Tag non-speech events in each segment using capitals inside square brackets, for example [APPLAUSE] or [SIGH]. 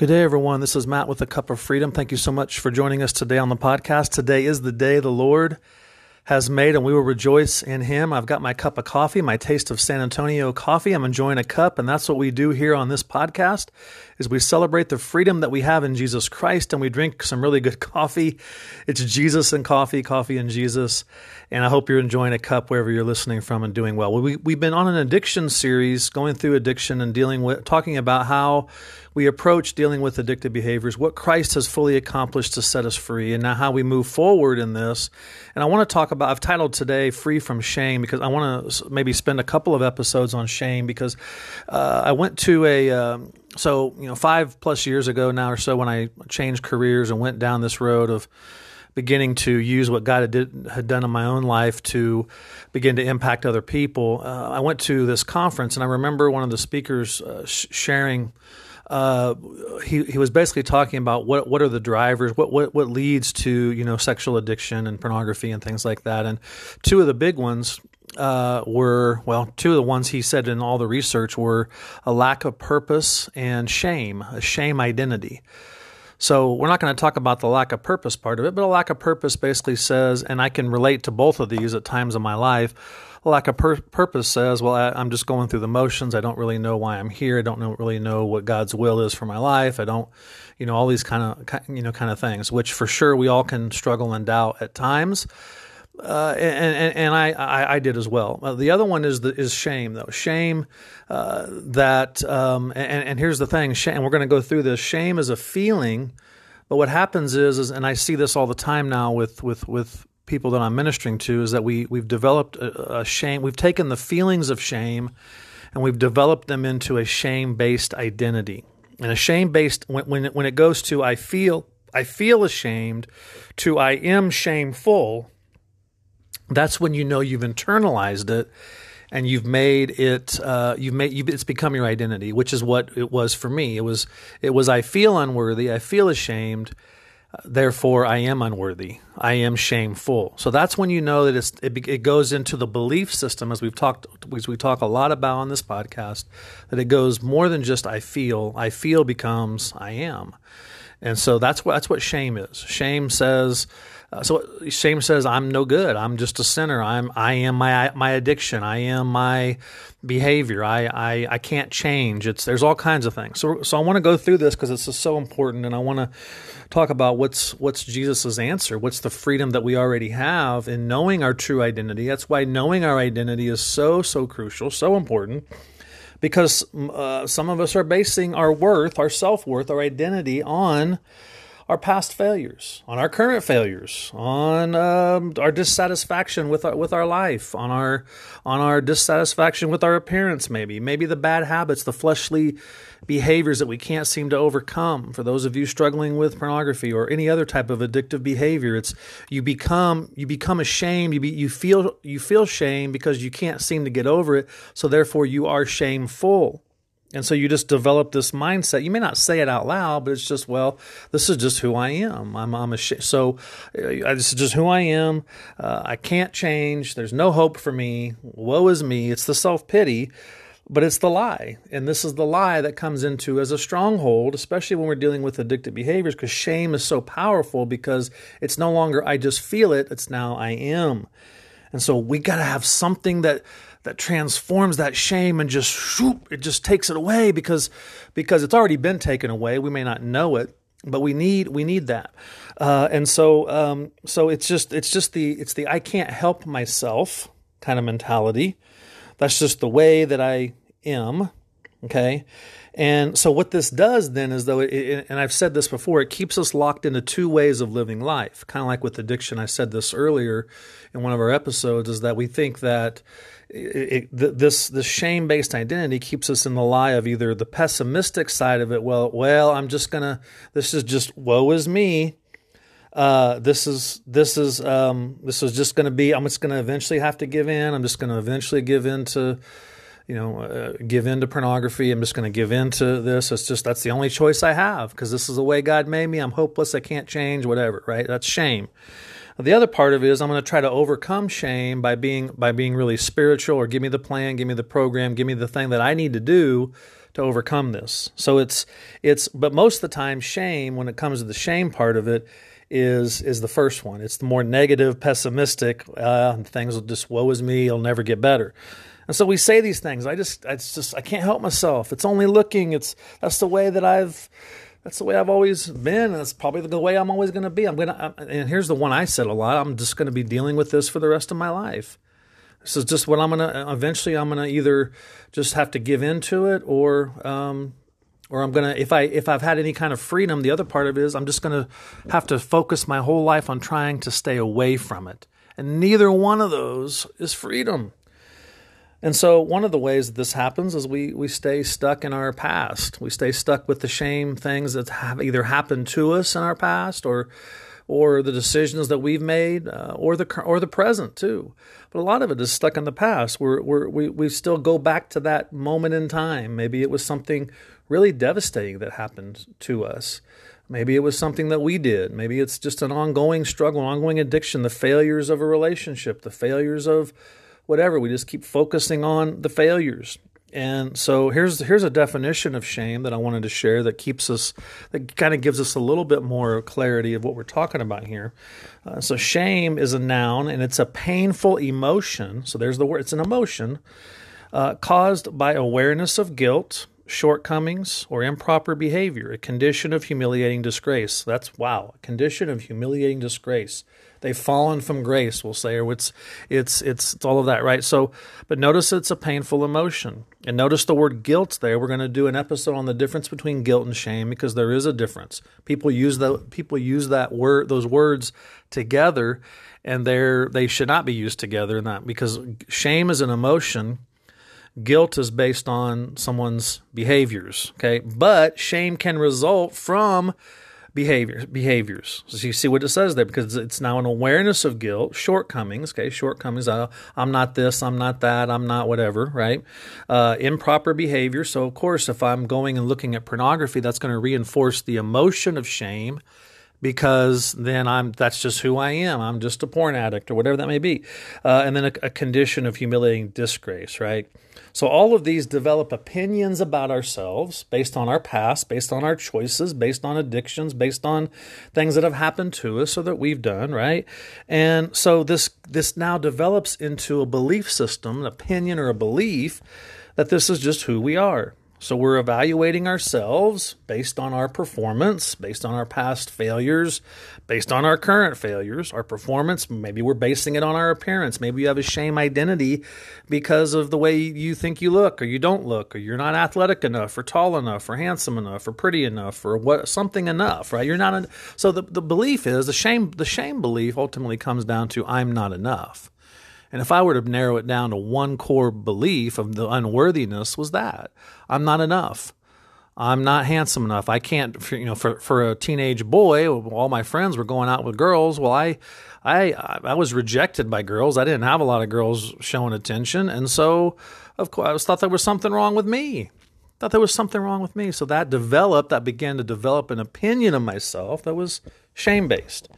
Good day, everyone. This is Matt with a Cup of Freedom. Thank you so much for joining us today on the podcast. Today is the day the Lord has made, and we will rejoice in Him. I've got my cup of coffee, my taste of San Antonio coffee. I'm enjoying a cup, and that's what we do here on this podcast is we celebrate the freedom that we have in Jesus Christ and we drink some really good [LAUGHS] coffee. It's Jesus and coffee, coffee and Jesus. And I hope you're enjoying a cup wherever you're listening from and doing well. We, we've been on an addiction series, going through addiction and dealing with, talking about how we approach dealing with addictive behaviors, what Christ has fully accomplished to set us free, and now how we move forward in this. And I want to talk about, I've titled today Free from Shame because I want to maybe spend a couple of episodes on shame because uh, I went to a, um, so you know five plus years ago now or so when I changed careers and went down this road of beginning to use what God had, did, had done in my own life to begin to impact other people. Uh, I went to this conference and I remember one of the speakers uh, sh- sharing. Uh, he he was basically talking about what what are the drivers, what what what leads to you know sexual addiction and pornography and things like that. And two of the big ones uh, were well, two of the ones he said in all the research were a lack of purpose and shame, a shame identity. So we're not going to talk about the lack of purpose part of it, but a lack of purpose basically says, and I can relate to both of these at times in my life. A lack of pur- purpose says, well, I, am just going through the motions. I don't really know why I'm here. I don't know, really know what God's will is for my life. I don't, you know, all these kind of, you know, kind of things, which for sure we all can struggle and doubt at times. Uh, and, and, and I, I, I, did as well. Uh, the other one is the, is shame though. Shame uh, that um, and, and here's the thing. Shame. And we're going to go through this. Shame is a feeling, but what happens is, is and I see this all the time now with with with people that I'm ministering to is that we we've developed a, a shame. We've taken the feelings of shame, and we've developed them into a shame based identity. And a shame based when when it, when it goes to I feel I feel ashamed to I am shameful that's when you know you've internalized it and you've made it uh, you've made you've, it's become your identity which is what it was for me it was it was i feel unworthy i feel ashamed therefore i am unworthy. I am shameful. So that's when you know that it, it goes into the belief system as we've talked as we talk a lot about on this podcast that it goes more than just i feel. I feel becomes i am. And so that's what that's what shame is. Shame says uh, so shame says I'm no good. I'm just a sinner. I'm I am my my addiction. I am my behavior. I I, I can't change. It's there's all kinds of things. So so I want to go through this because it's so important, and I want to talk about what's what's Jesus's answer. What's the freedom that we already have in knowing our true identity? That's why knowing our identity is so so crucial, so important because uh, some of us are basing our worth, our self worth, our identity on our past failures, on our current failures, on um, our dissatisfaction with our, with our life, on our on our dissatisfaction with our appearance, maybe maybe the bad habits, the fleshly behaviors that we can't seem to overcome. For those of you struggling with pornography or any other type of addictive behavior, it's you become you become ashamed. You be, you feel you feel shame because you can't seem to get over it. So therefore, you are shameful. And so you just develop this mindset. You may not say it out loud, but it's just, well, this is just who I am. I'm, I'm a sh- so uh, this is just who I am. Uh, I can't change. There's no hope for me. Woe is me. It's the self pity, but it's the lie. And this is the lie that comes into as a stronghold, especially when we're dealing with addictive behaviors, because shame is so powerful because it's no longer I just feel it. It's now I am. And so we got to have something that that transforms that shame and just shoop, it just takes it away because because it's already been taken away. We may not know it, but we need we need that. Uh, and so um, so it's just it's just the it's the I can't help myself kind of mentality. That's just the way that I am. Okay. And so what this does then is though, it, and I've said this before, it keeps us locked into two ways of living life. Kind of like with addiction, I said this earlier in one of our episodes, is that we think that it, it, this this shame based identity keeps us in the lie of either the pessimistic side of it. Well, well, I'm just gonna. This is just woe is me. Uh, this is this is um, this is just to be. I'm just to eventually have to give in. I'm just to eventually give in to you know, uh, give in to pornography. I'm just to give in to this. It's just that's the only choice I have because this is the way God made me. I'm hopeless. I can't change. Whatever. Right? That's shame. The other part of it is I'm going to try to overcome shame by being by being really spiritual or give me the plan, give me the program, give me the thing that I need to do to overcome this. So it's it's but most of the time shame when it comes to the shame part of it is is the first one. It's the more negative, pessimistic. Uh, things will just woe is me. It'll never get better. And so we say these things. I just, it's just, I can't help myself. It's only looking. It's that's the way that I've, that's the way I've always been. And that's probably the way I'm always going to be. I'm gonna, and here's the one I said a lot. I'm just going to be dealing with this for the rest of my life. This is just what I'm gonna. Eventually, I'm gonna either just have to give into it, or um, or I'm gonna if I if I've had any kind of freedom, the other part of it is I'm just gonna have to focus my whole life on trying to stay away from it. And neither one of those is freedom. And so one of the ways that this happens is we we stay stuck in our past. We stay stuck with the shame things that have either happened to us in our past or or the decisions that we've made, uh, or the or the present too. But a lot of it is stuck in the past. We're, we're, we we still go back to that moment in time. Maybe it was something really devastating that happened to us. Maybe it was something that we did. Maybe it's just an ongoing struggle, ongoing addiction, the failures of a relationship, the failures of whatever. We just keep focusing on the failures. And so here's here's a definition of shame that I wanted to share that keeps us that kind of gives us a little bit more clarity of what we're talking about here. Uh, so shame is a noun and it's a painful emotion. So there's the word. It's an emotion uh, caused by awareness of guilt, shortcomings, or improper behavior, a condition of humiliating disgrace. That's wow, a condition of humiliating disgrace. They've fallen from grace, we'll say, or it's it's it's, it's all of that, right? So, but notice it's a painful emotion, and notice the word guilt there. We're going to do an episode on the difference between guilt and shame because there is a difference. People use the people use that word those words together, and they're they should not be used together that because shame is an emotion guilt is based on someone's behaviors okay? But shame can result from behaviors behaviors. So you see what it says there because it's now an awareness of guilt shortcomings okay? Shortcomings uh, i'm not this i'm not that i'm not whatever right? Uh, improper behavior. So of course if i'm going and looking at pornography that's going to reinforce the emotion of shame because then I'm that's just who I am. I'm just a porn addict or whatever that may be, uh, and then a, a, condition of humiliating disgrace, right? So, all of these develop opinions about ourselves based on our past, based on our choices, based on addictions, based on things that have happened to us or that we've done, right? And so, this, this now develops into a belief system, an opinion or a belief that this is just who we are. So we're evaluating ourselves based on our performance, based on our past failures, based on our current failures, our performance. Maybe we're basing it on our appearance. Maybe you have a shame identity because of the way you think you look or you don't look or you're not athletic enough or tall enough or handsome enough or pretty enough or what something enough, right? You're not a, so the the belief is the shame the shame belief ultimately comes down to I'm not enough. And if I were to narrow it down to one core belief of the unworthiness was that I'm not enough. I'm not handsome enough. I can't, you know, for, for a teenage boy, all my friends were going out with girls. Well, I, I, I was rejected by girls. I didn't have a lot of girls showing attention. And so, of course, I was, thought there was something wrong with me. Thought there was something wrong with me. So that developed, that began to develop an opinion of myself that was shame based.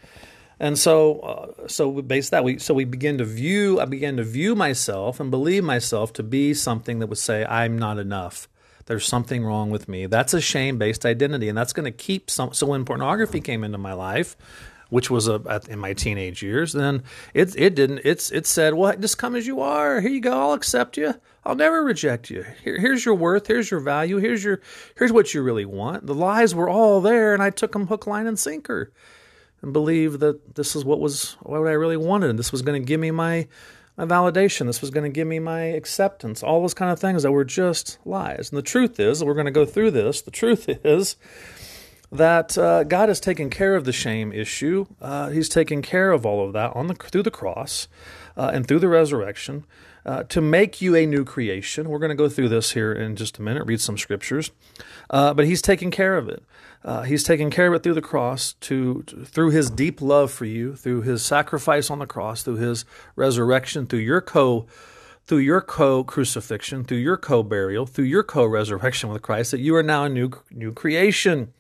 And so, uh, so we base that we so we begin to view. I began to view myself and believe myself to be something that would say I'm not enough. There's something wrong with me. That's a shame based identity, and that's going to keep some. So when pornography came into my life, which was a, in my teenage years, then it it didn't. It's it said, well, just come as you are. Here you go. I'll accept you. I'll never reject you. Here, here's your worth. Here's your value. Here's your here's what you really want. The lies were all there, and I took them hook, line, and sinker and believe that this is what was what I really wanted. This was going to give me my my validation. This was going to give me my acceptance. All those kind of things that were just lies. And the truth is, we're going to go through this. The truth [LAUGHS] is that uh, God has taken care of the shame issue. Uh, he's taken care of all of that on the through the cross uh, and through the resurrection. Uh, to make you a new creation. We're going to go through this here in just a minute, read some scriptures. Uh, but he's taken care of it. Uh, he's taken care of it through the cross, to, to, through his deep love for you, through his sacrifice on the cross, through his resurrection, through your co through your co crucifixion, through your co burial, through your co resurrection with Christ, that you are now a new new creation,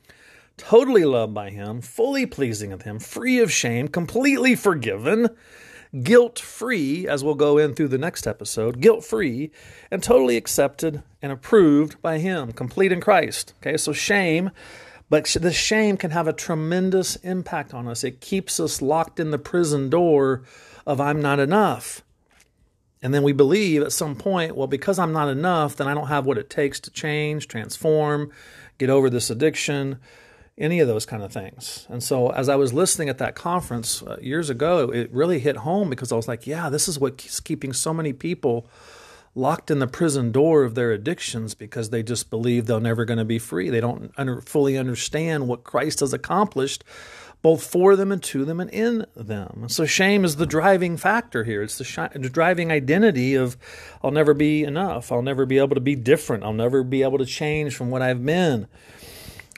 totally loved by him, fully pleasing of him, free of shame, completely forgiven. guilt free, as we'll go in through the next episode, guilt free, and totally accepted and approved by Him, complete in Christ. Okay, so shame, but the shame can have a tremendous impact on us. It keeps us locked in the prison door of I'm not enough. And then we believe at some point, well, because I'm not enough, then I don't have what it takes to change, transform, get over this addiction, any of those kind of things. And so as I was listening at that conference uh, years ago, it really hit home because I was like, yeah, this is what's keeping so many people locked in the prison door of their addictions because they just believe they're never going to be free. They don't under, fully understand what Christ has accomplished both for them and to them and in them. So shame is the driving factor here. It's the, sh- the, driving identity of I'll never be enough. I'll never be able to be different. I'll never be able to change from what I've been.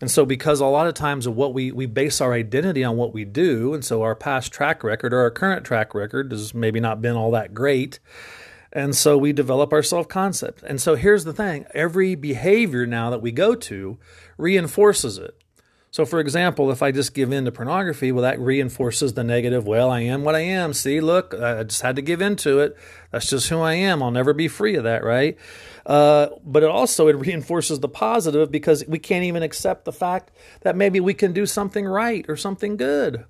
And so because a lot of times what we we base our identity on what we do, and so our past track record or our current track record has maybe not been all that great. And so we develop our self concept. And so here's the thing every behavior now that we go to reinforces it. So, for example, if I just give in to pornography, well, that reinforces the negative. Well, I am what I am. See, look, I just had to give in to it. That's just who I am. I'll never be free of that, right? Uh, but it also it reinforces the positive because we can't even accept the fact that maybe we can do something right or something good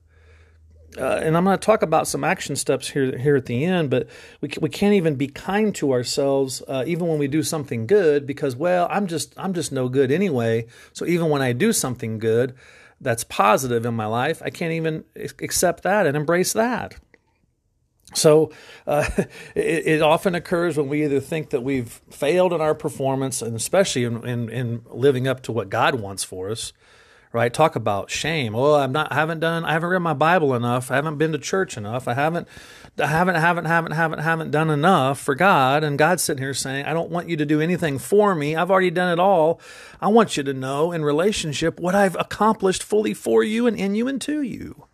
uh, and I'm going to talk about some action steps here here at the end, but we we can't even be kind to ourselves uh, even when we do something good because well I'm just I'm just no good anyway. So even when I do something good that's positive in my life, I can't even accept that and embrace that. So uh, [LAUGHS] it, it, often occurs when we either think that we've failed in our performance, and especially in, in, in living up to what God wants for us, right? Talk about shame. Oh, I'm not, I haven't done, I haven't read my Bible enough. I haven't been to church enough. I haven't, I haven't, haven't, haven't, haven't, haven't done enough for God. And God's sitting here saying, I don't want you to do anything for me. I've already done it all. I want you to know in relationship what I've accomplished fully for you and in you and to you.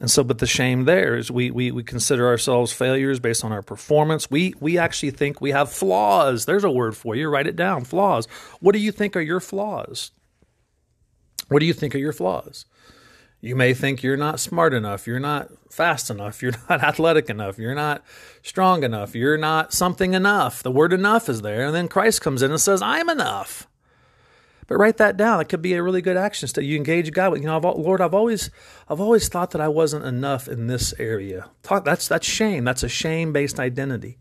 And so, but the shame there is we, we, we consider ourselves failures based on our performance. We, we actually think we have flaws. There's a word for you. Write it down. Flaws. What do you think are your flaws? What do you think are your flaws? You may think you're not smart enough, you're not fast enough, [LAUGHS] you're not athletic enough, you're not strong enough, you're not something enough. The word enough is there, and then Christ comes in and says, I'm enough. But write that down. It could be a really good action step. You engage God with, you know, I've, Lord, I've always, I've always thought that I wasn't enough in this area. That's that's shame. That's a shame-based identity.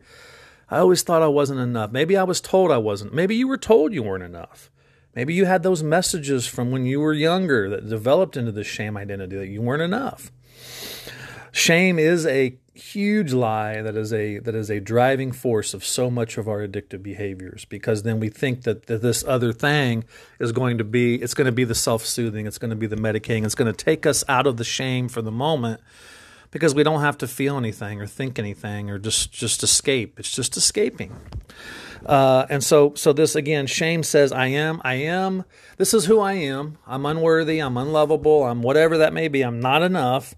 I always thought I wasn't enough. Maybe I was told I wasn't. Maybe you were told you weren't enough. Maybe you had those messages from when you were younger that developed into this shame identity that you weren't enough. Shame is a huge lie that is a that is a driving force of so much of our addictive behaviors because then we think that, that this other thing is going to be it's going to be the self-soothing it's going to be the medicating it's going to take us out of the shame for the moment because we don't have to feel anything or think anything or just just escape. It's just escaping. Uh, and so, so this again, shame says, I am, I am, this is who I am. I'm unworthy, I'm unlovable, I'm whatever that may be, I'm not enough.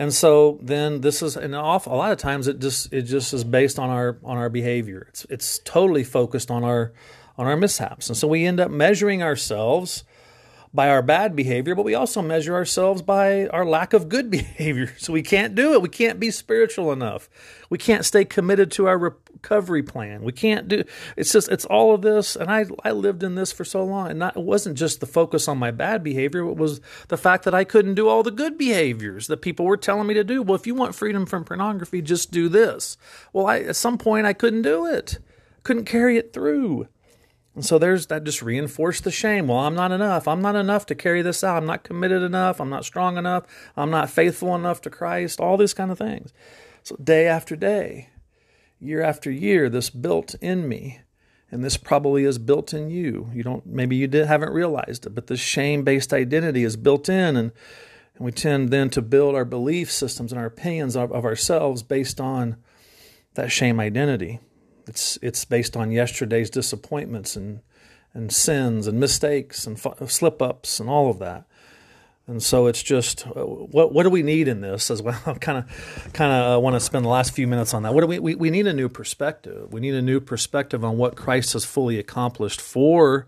And so then this is an off a lot of times it just it just is based on our on our behavior. It's it's totally focused on our on our mishaps. And so we end up measuring ourselves by our bad behavior, but we also measure ourselves by our lack of good [LAUGHS] behavior. So we can't do it. We can't be spiritual enough. We can't stay committed to our recovery plan. We can't do it's just it's all of this and I I lived in this for so long and not, it wasn't just the focus on my bad behavior, it was the fact that I couldn't do all the good behaviors that people were telling me to do. Well, if you want freedom from pornography, just do this. Well, I at some point I couldn't do it. Couldn't carry it through. And so there's that just reinforced the shame. Well, I'm not enough. I'm not enough to carry this out. I'm not committed enough. I'm not strong enough. I'm not faithful enough to Christ. All these kind of things. So day after day, year after year, this built in me. And this probably is built in you. You don't maybe you did haven't realized it, but this shame-based identity is built in and and we tend then to build our belief systems and our opinions of, of ourselves based on that shame identity. It's it's based on yesterday's disappointments and and sins and mistakes and slip ups and all of that. And so it's just uh, what what do we need in this as well? kind of kind of want to spend the last few minutes on that. What do we, we we need a new perspective. We need a new perspective on what Christ has fully accomplished for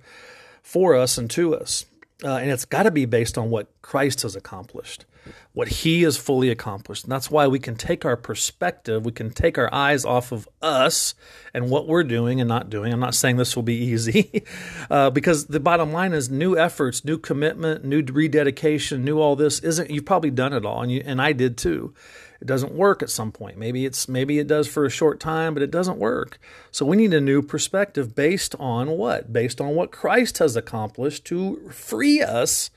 for us and to us. Uh, and it's got to be based on what Christ has accomplished. What He has fully accomplished. And that's why we can take our perspective, we can take our eyes off of us and what we're doing and not doing. I'm not saying this will be [LAUGHS] easy, uh, because the bottom line is new efforts, new commitment, new rededication, new all this isn't. You've probably done it all, and you, and I did too. It doesn't work at some point. Maybe it's maybe it does for a short time, but it doesn't work. So we need a new perspective based on what? Based on what Christ has accomplished to free us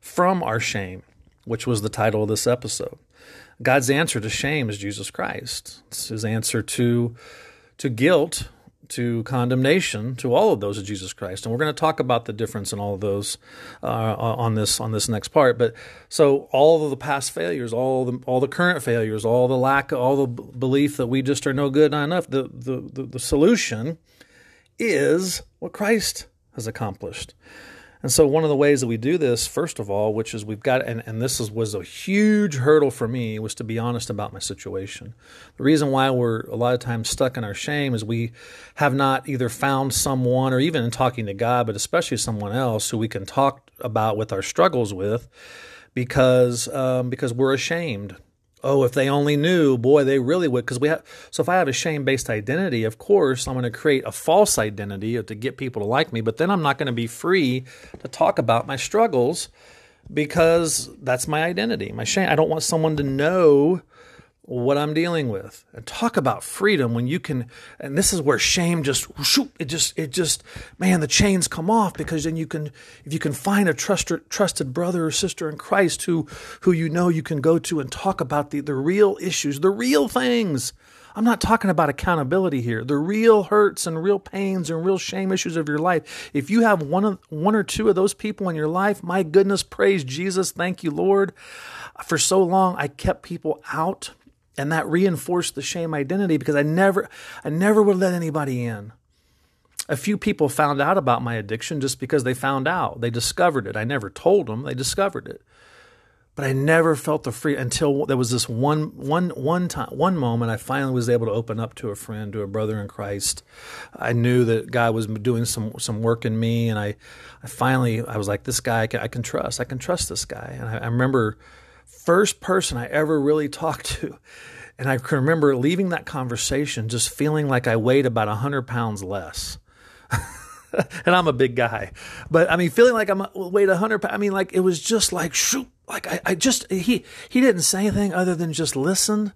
from our shame which was the title of this episode. God's answer to shame is Jesus Christ. It's his answer to to guilt, to condemnation, to all of those is Jesus Christ. And we're going to talk about the difference in all of those uh, on this on this next part. But so all of the past failures, all the all the current failures, all the lack, all the belief that we just are no good, not enough. The the the, the solution is what Christ has accomplished. And so one of the ways that we do this, first of all, which is we've got, and, and this is, was a huge hurdle for me, was to be honest about my situation. The reason why we're a lot of times stuck in our shame is we have not either found someone, or even in talking to God, but especially someone else who we can talk about with our struggles with, because um, because we're ashamed oh, if they only knew, boy, they really would. Because we have, so if I have a shame based identity, of course, I'm going to create a false identity to get people to like me, but then I'm not going to be free to talk about my struggles because that's my identity, my shame. I don't want someone to know what I'm dealing with. And talk about freedom when you can and this is where shame just shoot, it just it just man the chains come off because then you can if you can find a trusted trusted brother or sister in Christ who who you know you can go to and talk about the the real issues, the real things. I'm not talking about accountability here. The real hurts and real pains and real shame issues of your life. If you have one of one or two of those people in your life, my goodness, praise Jesus, thank you, Lord. For so long I kept people out and that reinforced the shame identity because I never I never would let anybody in. A few people found out about my addiction just because they found out. They discovered it. I never told them, they discovered it. But I never felt the free until there was this one one one time one moment I finally was able to open up to a friend, to a brother in Christ. I knew that God was doing some some work in me and I I finally I was like this guy I can, I can trust. I can trust this guy. And I, I remember first person I ever really [LAUGHS] talked to. And I can remember leaving that conversation just feeling like I weighed about 100 pounds less. [LAUGHS] and I'm a big guy. But I mean, feeling like I'm weighed 100 pounds. I mean, like it was just like, shoot, like I, I just, he, he didn't say anything other than just listen.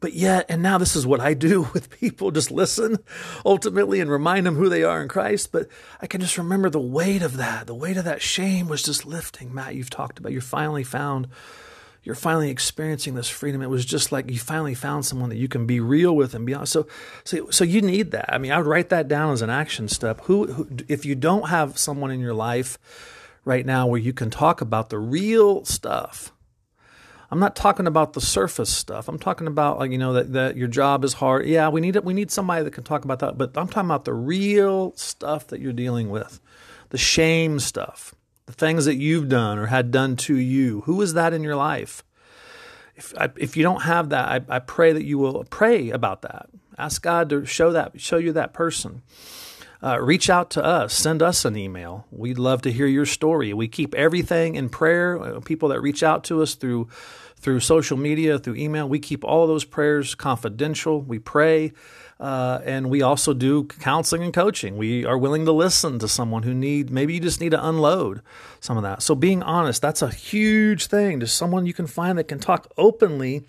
But yet, and now this is what I do [LAUGHS] with people just listen ultimately and remind them who they are in Christ. But I can just remember the weight of that. The weight of that shame was just lifting. Matt, you've talked about, you finally found you're finally experiencing this freedom. It was just like you finally found someone that you can be real with and be honest. So, so, so you need that. I mean, I would write that down as an action step. Who, who, if you don't have someone in your life right now where you can talk about the real stuff, I'm not talking about the surface stuff. I'm talking about like you know that, that your job is hard. Yeah, we need it. We need somebody that can talk about that. But I'm talking about the real stuff that you're dealing with, the shame stuff the things that you've done or had done to you. Who is that in your life? If, if you don't have that, I, I pray that you will pray about that. Ask God to show that, show you that person. Uh, reach out to us. Send us an email. We'd love to hear your story. We keep everything in prayer. Uh, people that reach out to us through through social media, through email, we keep all those prayers confidential. We pray. Uh, and we also do counseling and coaching. We are willing to listen to someone who need maybe you just need to unload some of that. So being honest, that's a huge thing. To someone you can find that can talk openly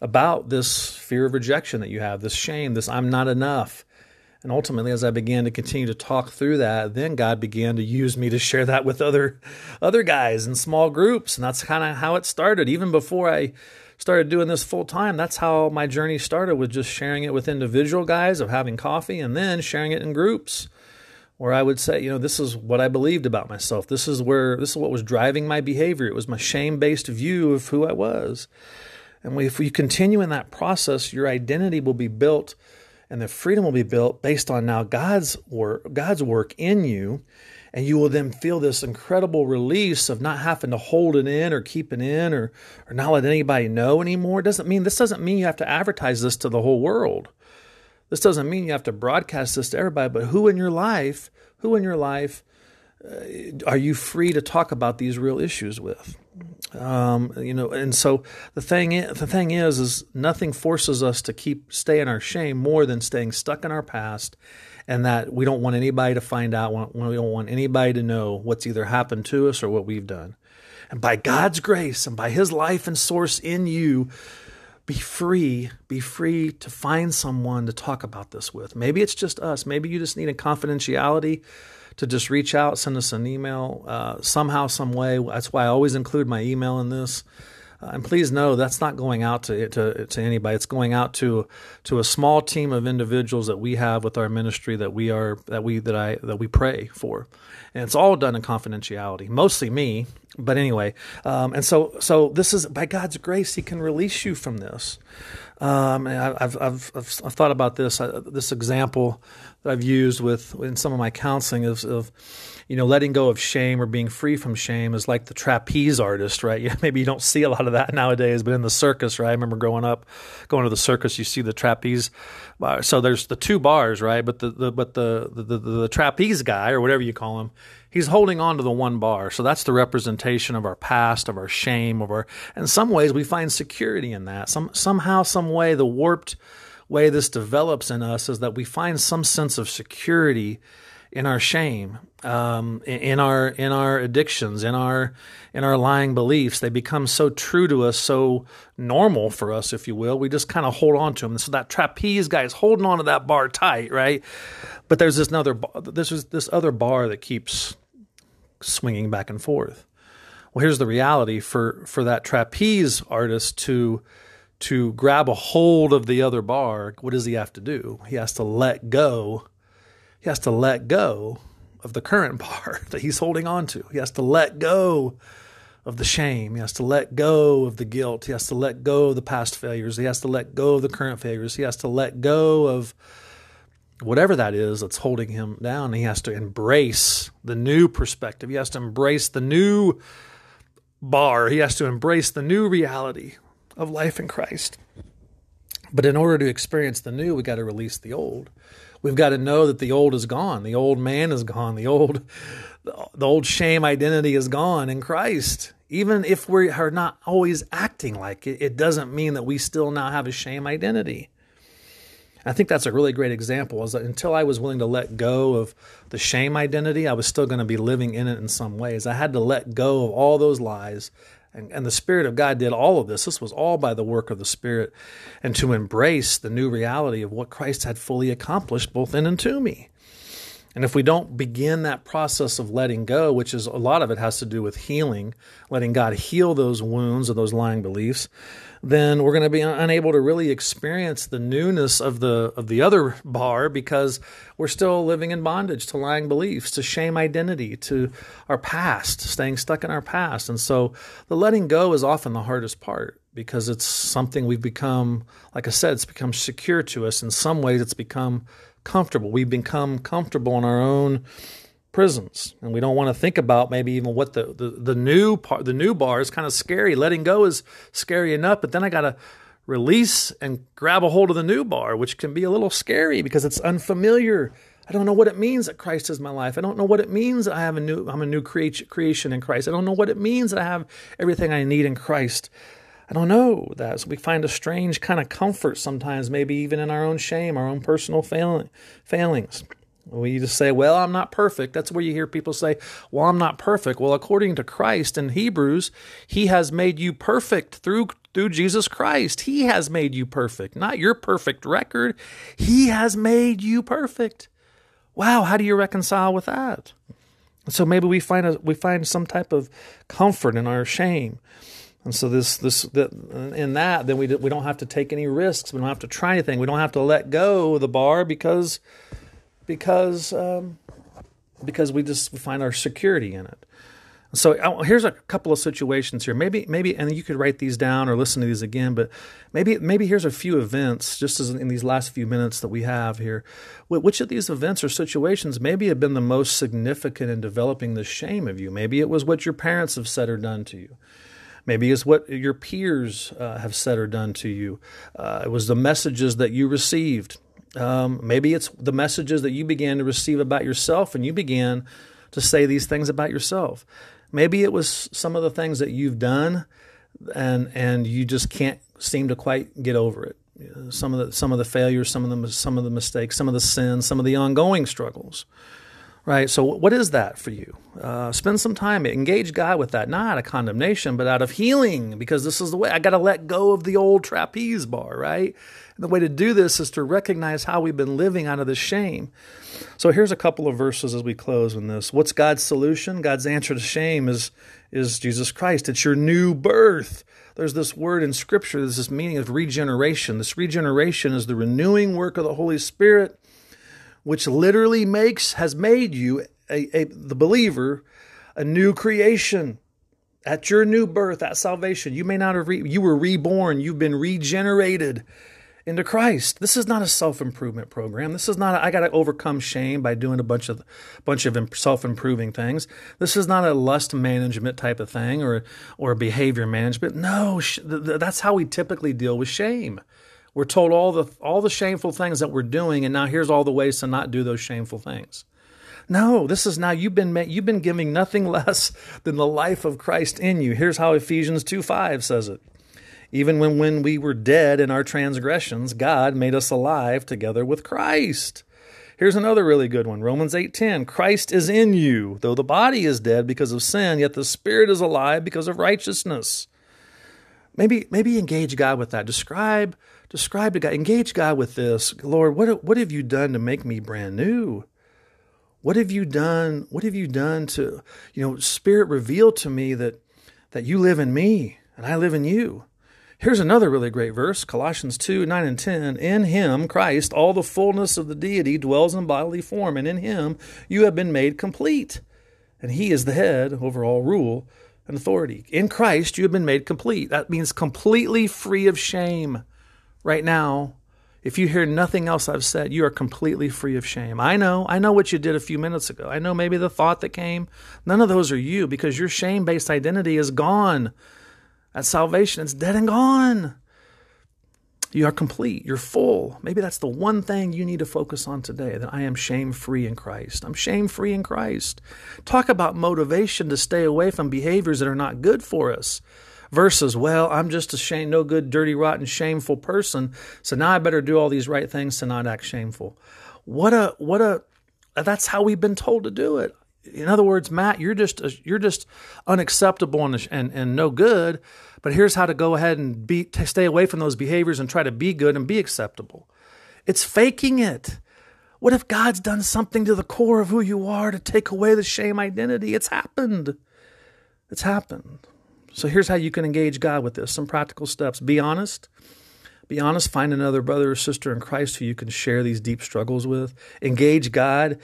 about this fear of rejection that you have, this shame, this I'm not enough. And ultimately, as I began to continue to talk through that, then God began to use me to share that with other other guys in small groups, and that's kind of how it started. Even before I started doing this full time, that's how my journey started with just sharing it with individual guys of having coffee and then sharing it in groups where I would say, you know, this is what I believed about myself. This is where this is what was driving my behavior. It was my shame-based view of who I was. And if you continue in that process, your identity will be built and the freedom will be built based on now God's work, God's work in you and you will then feel this incredible release of not having to hold it in or keep it in or, or not let anybody know anymore. It doesn't mean this doesn't mean you have to advertise this to the whole world. This doesn't mean you have to broadcast this to everybody, but who in your life, who in your life uh, are you free to talk about these real issues with? Um, you know, and so the thing is, the thing is, is nothing forces us to keep stay in our shame more than staying stuck in our past, and that we don't want anybody to find out. We don't want anybody to know what's either happened to us or what we've done. And by God's grace and by His life and source in you, be free, be free to find someone to talk about this with. Maybe it's just us. Maybe you just need a confidentiality to just reach out, send us an email uh, somehow, some way. That's why I always include my email in this. Uh, and please know that's not going out to, to to anybody. It's going out to to a small team of individuals that we have with our ministry that we are that we that I that we pray for, and it's all done in confidentiality. Mostly me, but anyway. Um, and so so this is by God's grace, He can release you from this. Um, I've, I've, I've I've thought about this uh, this example that I've used with in some of my counseling is of you know, letting go of shame or being free from shame is like the trapeze artist, right? [LAUGHS] Yeah, maybe you don't see a lot of that nowadays, but in the circus, right? I remember growing up, going to the circus, you see the trapeze. Bar. So there's the two bars, right? But the, the but the, the the, the trapeze guy or whatever you call him, he's holding on to the one bar. So that's the representation of our past, of our shame, of our. In some ways, we find security in that. Some somehow, some way, the warped way this develops in us is that we find some sense of security in our shame, um, in our in our addictions, in our in our lying beliefs. They become so true to us, so normal for us, if you will. We just kind of hold on to them. So that trapeze guy is holding on to that bar tight, right? But there's this another this is this other bar that keeps swinging back and forth. Well, here's the reality for for that trapeze artist to to grab a hold of the other bar. What does he have to do? He has to let go he has to let go of the current [LAUGHS] bar that he's holding on to. He has to let go of the shame. He has to let go of the guilt. He has to let go of the past failures. He has to let go of the current failures. He has to let go of whatever that is that's holding him down. He has to embrace the new perspective. He has to embrace the new bar. He has to embrace the new reality of life in Christ. But in order to experience the new, we got to release the old. We've got to know that the old is gone. The old man is gone. The old, the old shame identity is gone in Christ. Even if we are not always acting like it, it doesn't mean that we still now have a shame identity. I think that's a really great example. Is that until I was willing to let go of the shame identity, I was still going to be living in it in some ways. I had to let go of all those lies and, and the Spirit of God did all of this. This was all by the work of the Spirit, and to embrace the new reality of what Christ had fully accomplished both in and to me. And if we don't begin that process of letting go, which is a lot of it has to do with healing, letting God heal those wounds or those lying beliefs, then we're going to be unable to really experience the newness of the of the other bar because we're still living in bondage to lying beliefs, to shame identity, to our past, staying stuck in our past. And so the letting go is often the hardest part because it's something we've become, like I said, it's become secure to us. In some ways, it's become comfortable. We've become comfortable in our own prisons. And we don't want to think about maybe even what the, the, the new part the new bar is kind of scary. Letting go is scary enough but then i got to release and grab a hold of the new bar which can be a little scary because it's unfamiliar. I don't know what it means that christ is my life. I don't know what it means i have a new i'm a new creation in christ. I don't know what it means that i have everything i need in christ. I don't know that. So we find a strange kind of comfort sometimes, maybe even in our own shame, our own personal failing, failings. We just say, well, I'm not perfect. That's where you hear people say, well, I'm not perfect. Well, according to Christ in Hebrews, He has made you perfect through through Jesus Christ. He has made you perfect, not your perfect record. He has made you perfect. Wow, how do you reconcile with that? So maybe we find a, we find some type of comfort in our shame. And so this this that, in that then we we don't have to take any risks. We don't have to try anything. We don't have to let go of the bar because because um, because we just find our security in it. So here's a couple of situations here. Maybe maybe and you could write these down or listen to these again. But maybe maybe here's a few events just as in these last few minutes that we have here. Which of these events or situations maybe have been the most significant in developing the shame of you? Maybe it was what your parents have said or done to you. Maybe it's what your peers uh, have said or done to you. Uh, it was the messages that you received. Um, maybe it's the messages that you began to receive about yourself and you began to say these things about yourself. Maybe it was some of the things that you've done and and you just can't seem to quite get over it. Some of the some of the failures, some of the some of the mistakes, some of the sins, some of the ongoing struggles right? So, what is that for you? Uh, spend some time, engage God with that, not out of condemnation, but out of healing, because this is the way I got to let go of the old trapeze bar, right? And the way to do this is to recognize how we've been living out of the shame. So, here's a couple of verses as we close on this. What's God's solution? God's answer to shame is, is Jesus Christ. It's your new birth. There's this word in Scripture, there's this meaning of regeneration. This regeneration is the renewing work of the Holy Spirit which literally makes has made you a, a, the believer a new creation at your new birth at salvation you may not have re, you were reborn you've been regenerated into Christ. This is not a self-improvement program. This is not I got to overcome shame by doing a bunch of bunch of self-improving things. This is not a lust management type of thing or or behavior management. No, sh- that's how we typically deal with shame. We're told all the all the shameful things that we're doing, and now here's all the ways to not do those shameful things. No, this is now you've been you've been giving nothing [LAUGHS] less than the life of Christ in you. Here's how Ephesians 2 5 says it. Even when, when we were dead in our transgressions, God made us alive together with Christ. Here's another really good one. Romans 8:10. Christ is in you, though the body is dead because of sin, yet the spirit is alive because of righteousness. Maybe maybe engage God with that. Describe describe to God, engage God with this. Lord, what what have you done to make me brand new? What have you done? What have you done to, you know, Spirit reveal to me that that you live in me and I live in you. Here's another really great verse, Colossians 2, 9 and 10. In him, Christ, all the fullness of the deity dwells in bodily form, and in him you have been made complete. And he is the head over all rule and authority. In Christ, you have been made complete. That means completely free of shame. Right now, if you hear nothing else I've said, you are completely free of shame. I know, I know what you did a few minutes ago. I know maybe the thought that came. None of those are you because your shame based identity is gone. At salvation, it's dead and gone. You are complete. You're full. Maybe that's the one thing you need to focus on today that I am shame free in Christ. I'm shame free in Christ. Talk about motivation to stay away from behaviors that are not good for us versus, well, I'm just a shame, no good, dirty, rotten, shameful person. So now I better do all these right things to not act shameful. What a, what a, that's how we've been told to do it. In other words, Matt, you're just uh, you're just unacceptable and, and, and no good. But here's how to go ahead and be stay away from those behaviors and try to be good and be acceptable. It's faking it. What if God's done something to the core of who you are to take away the shame identity? It's happened. It's happened. So here's how you can engage God with this. Some practical steps. Be honest. Be honest. Find another brother or sister in Christ who you can share these deep struggles with. Engage God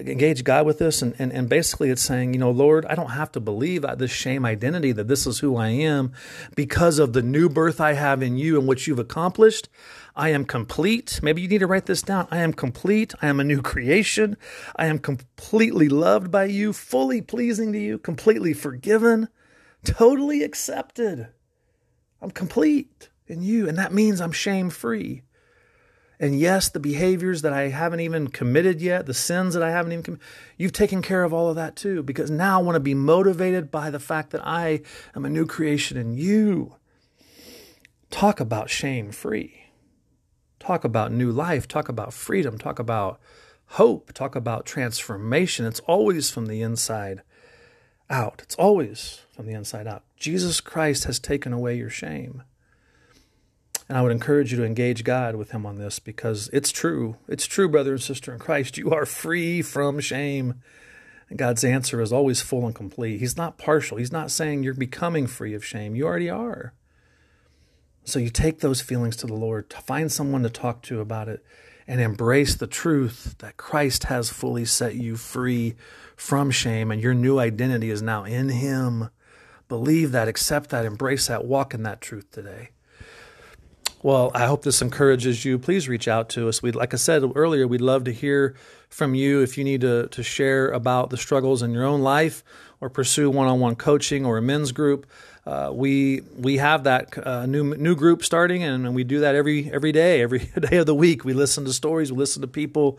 engage God with this. And, and, and basically, it's saying, you know, Lord, I don't have to believe this shame identity that this is who I am because of the new birth I have in you and what you've accomplished. I am complete. Maybe you need to write this down. I am complete. I am a new creation. I am completely loved by you, fully pleasing to you, completely forgiven, totally accepted. I'm complete in you. And that means I'm shame free. And yes, the behaviors that I haven't even committed yet, the sins that I haven't even committed, you've taken care of all of that too. Because now I want to be motivated by the fact that I am a new creation in you. Talk about shame free. Talk about new life. Talk about freedom. Talk about hope. Talk about transformation. It's always from the inside out. It's always from the inside out. Jesus Christ has taken away your shame. And I would encourage you to engage God with Him on this because it's true. It's true, brother and sister in Christ. You are free from shame. And God's answer is always full and complete. He's not partial. He's not saying you're becoming free of shame. You already are. So you take those feelings to the Lord, to find someone to talk to about it, and embrace the truth that Christ has fully set you free from shame, and your new identity is now in Him. Believe that, accept that, embrace that, walk in that truth today. Well, I hope this encourages you. Please reach out to us. We, like I said earlier, we'd love to hear from you if you need to, to share about the struggles in your own life or pursue one-on-one coaching or a men's group. Uh, we we have that uh, new new group starting, and, and we do that every every day, every [LAUGHS] day of the week. We listen to stories, we listen to people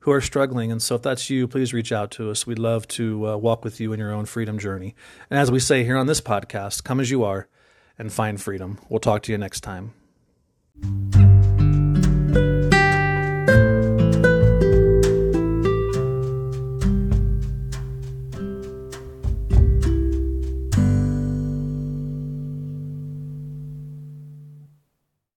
who are struggling. And so, if that's you, please reach out to us. We'd love to uh, walk with you in your own freedom journey. And as we say here on this podcast, come as you are and find freedom. We'll talk to you next time. Thank you.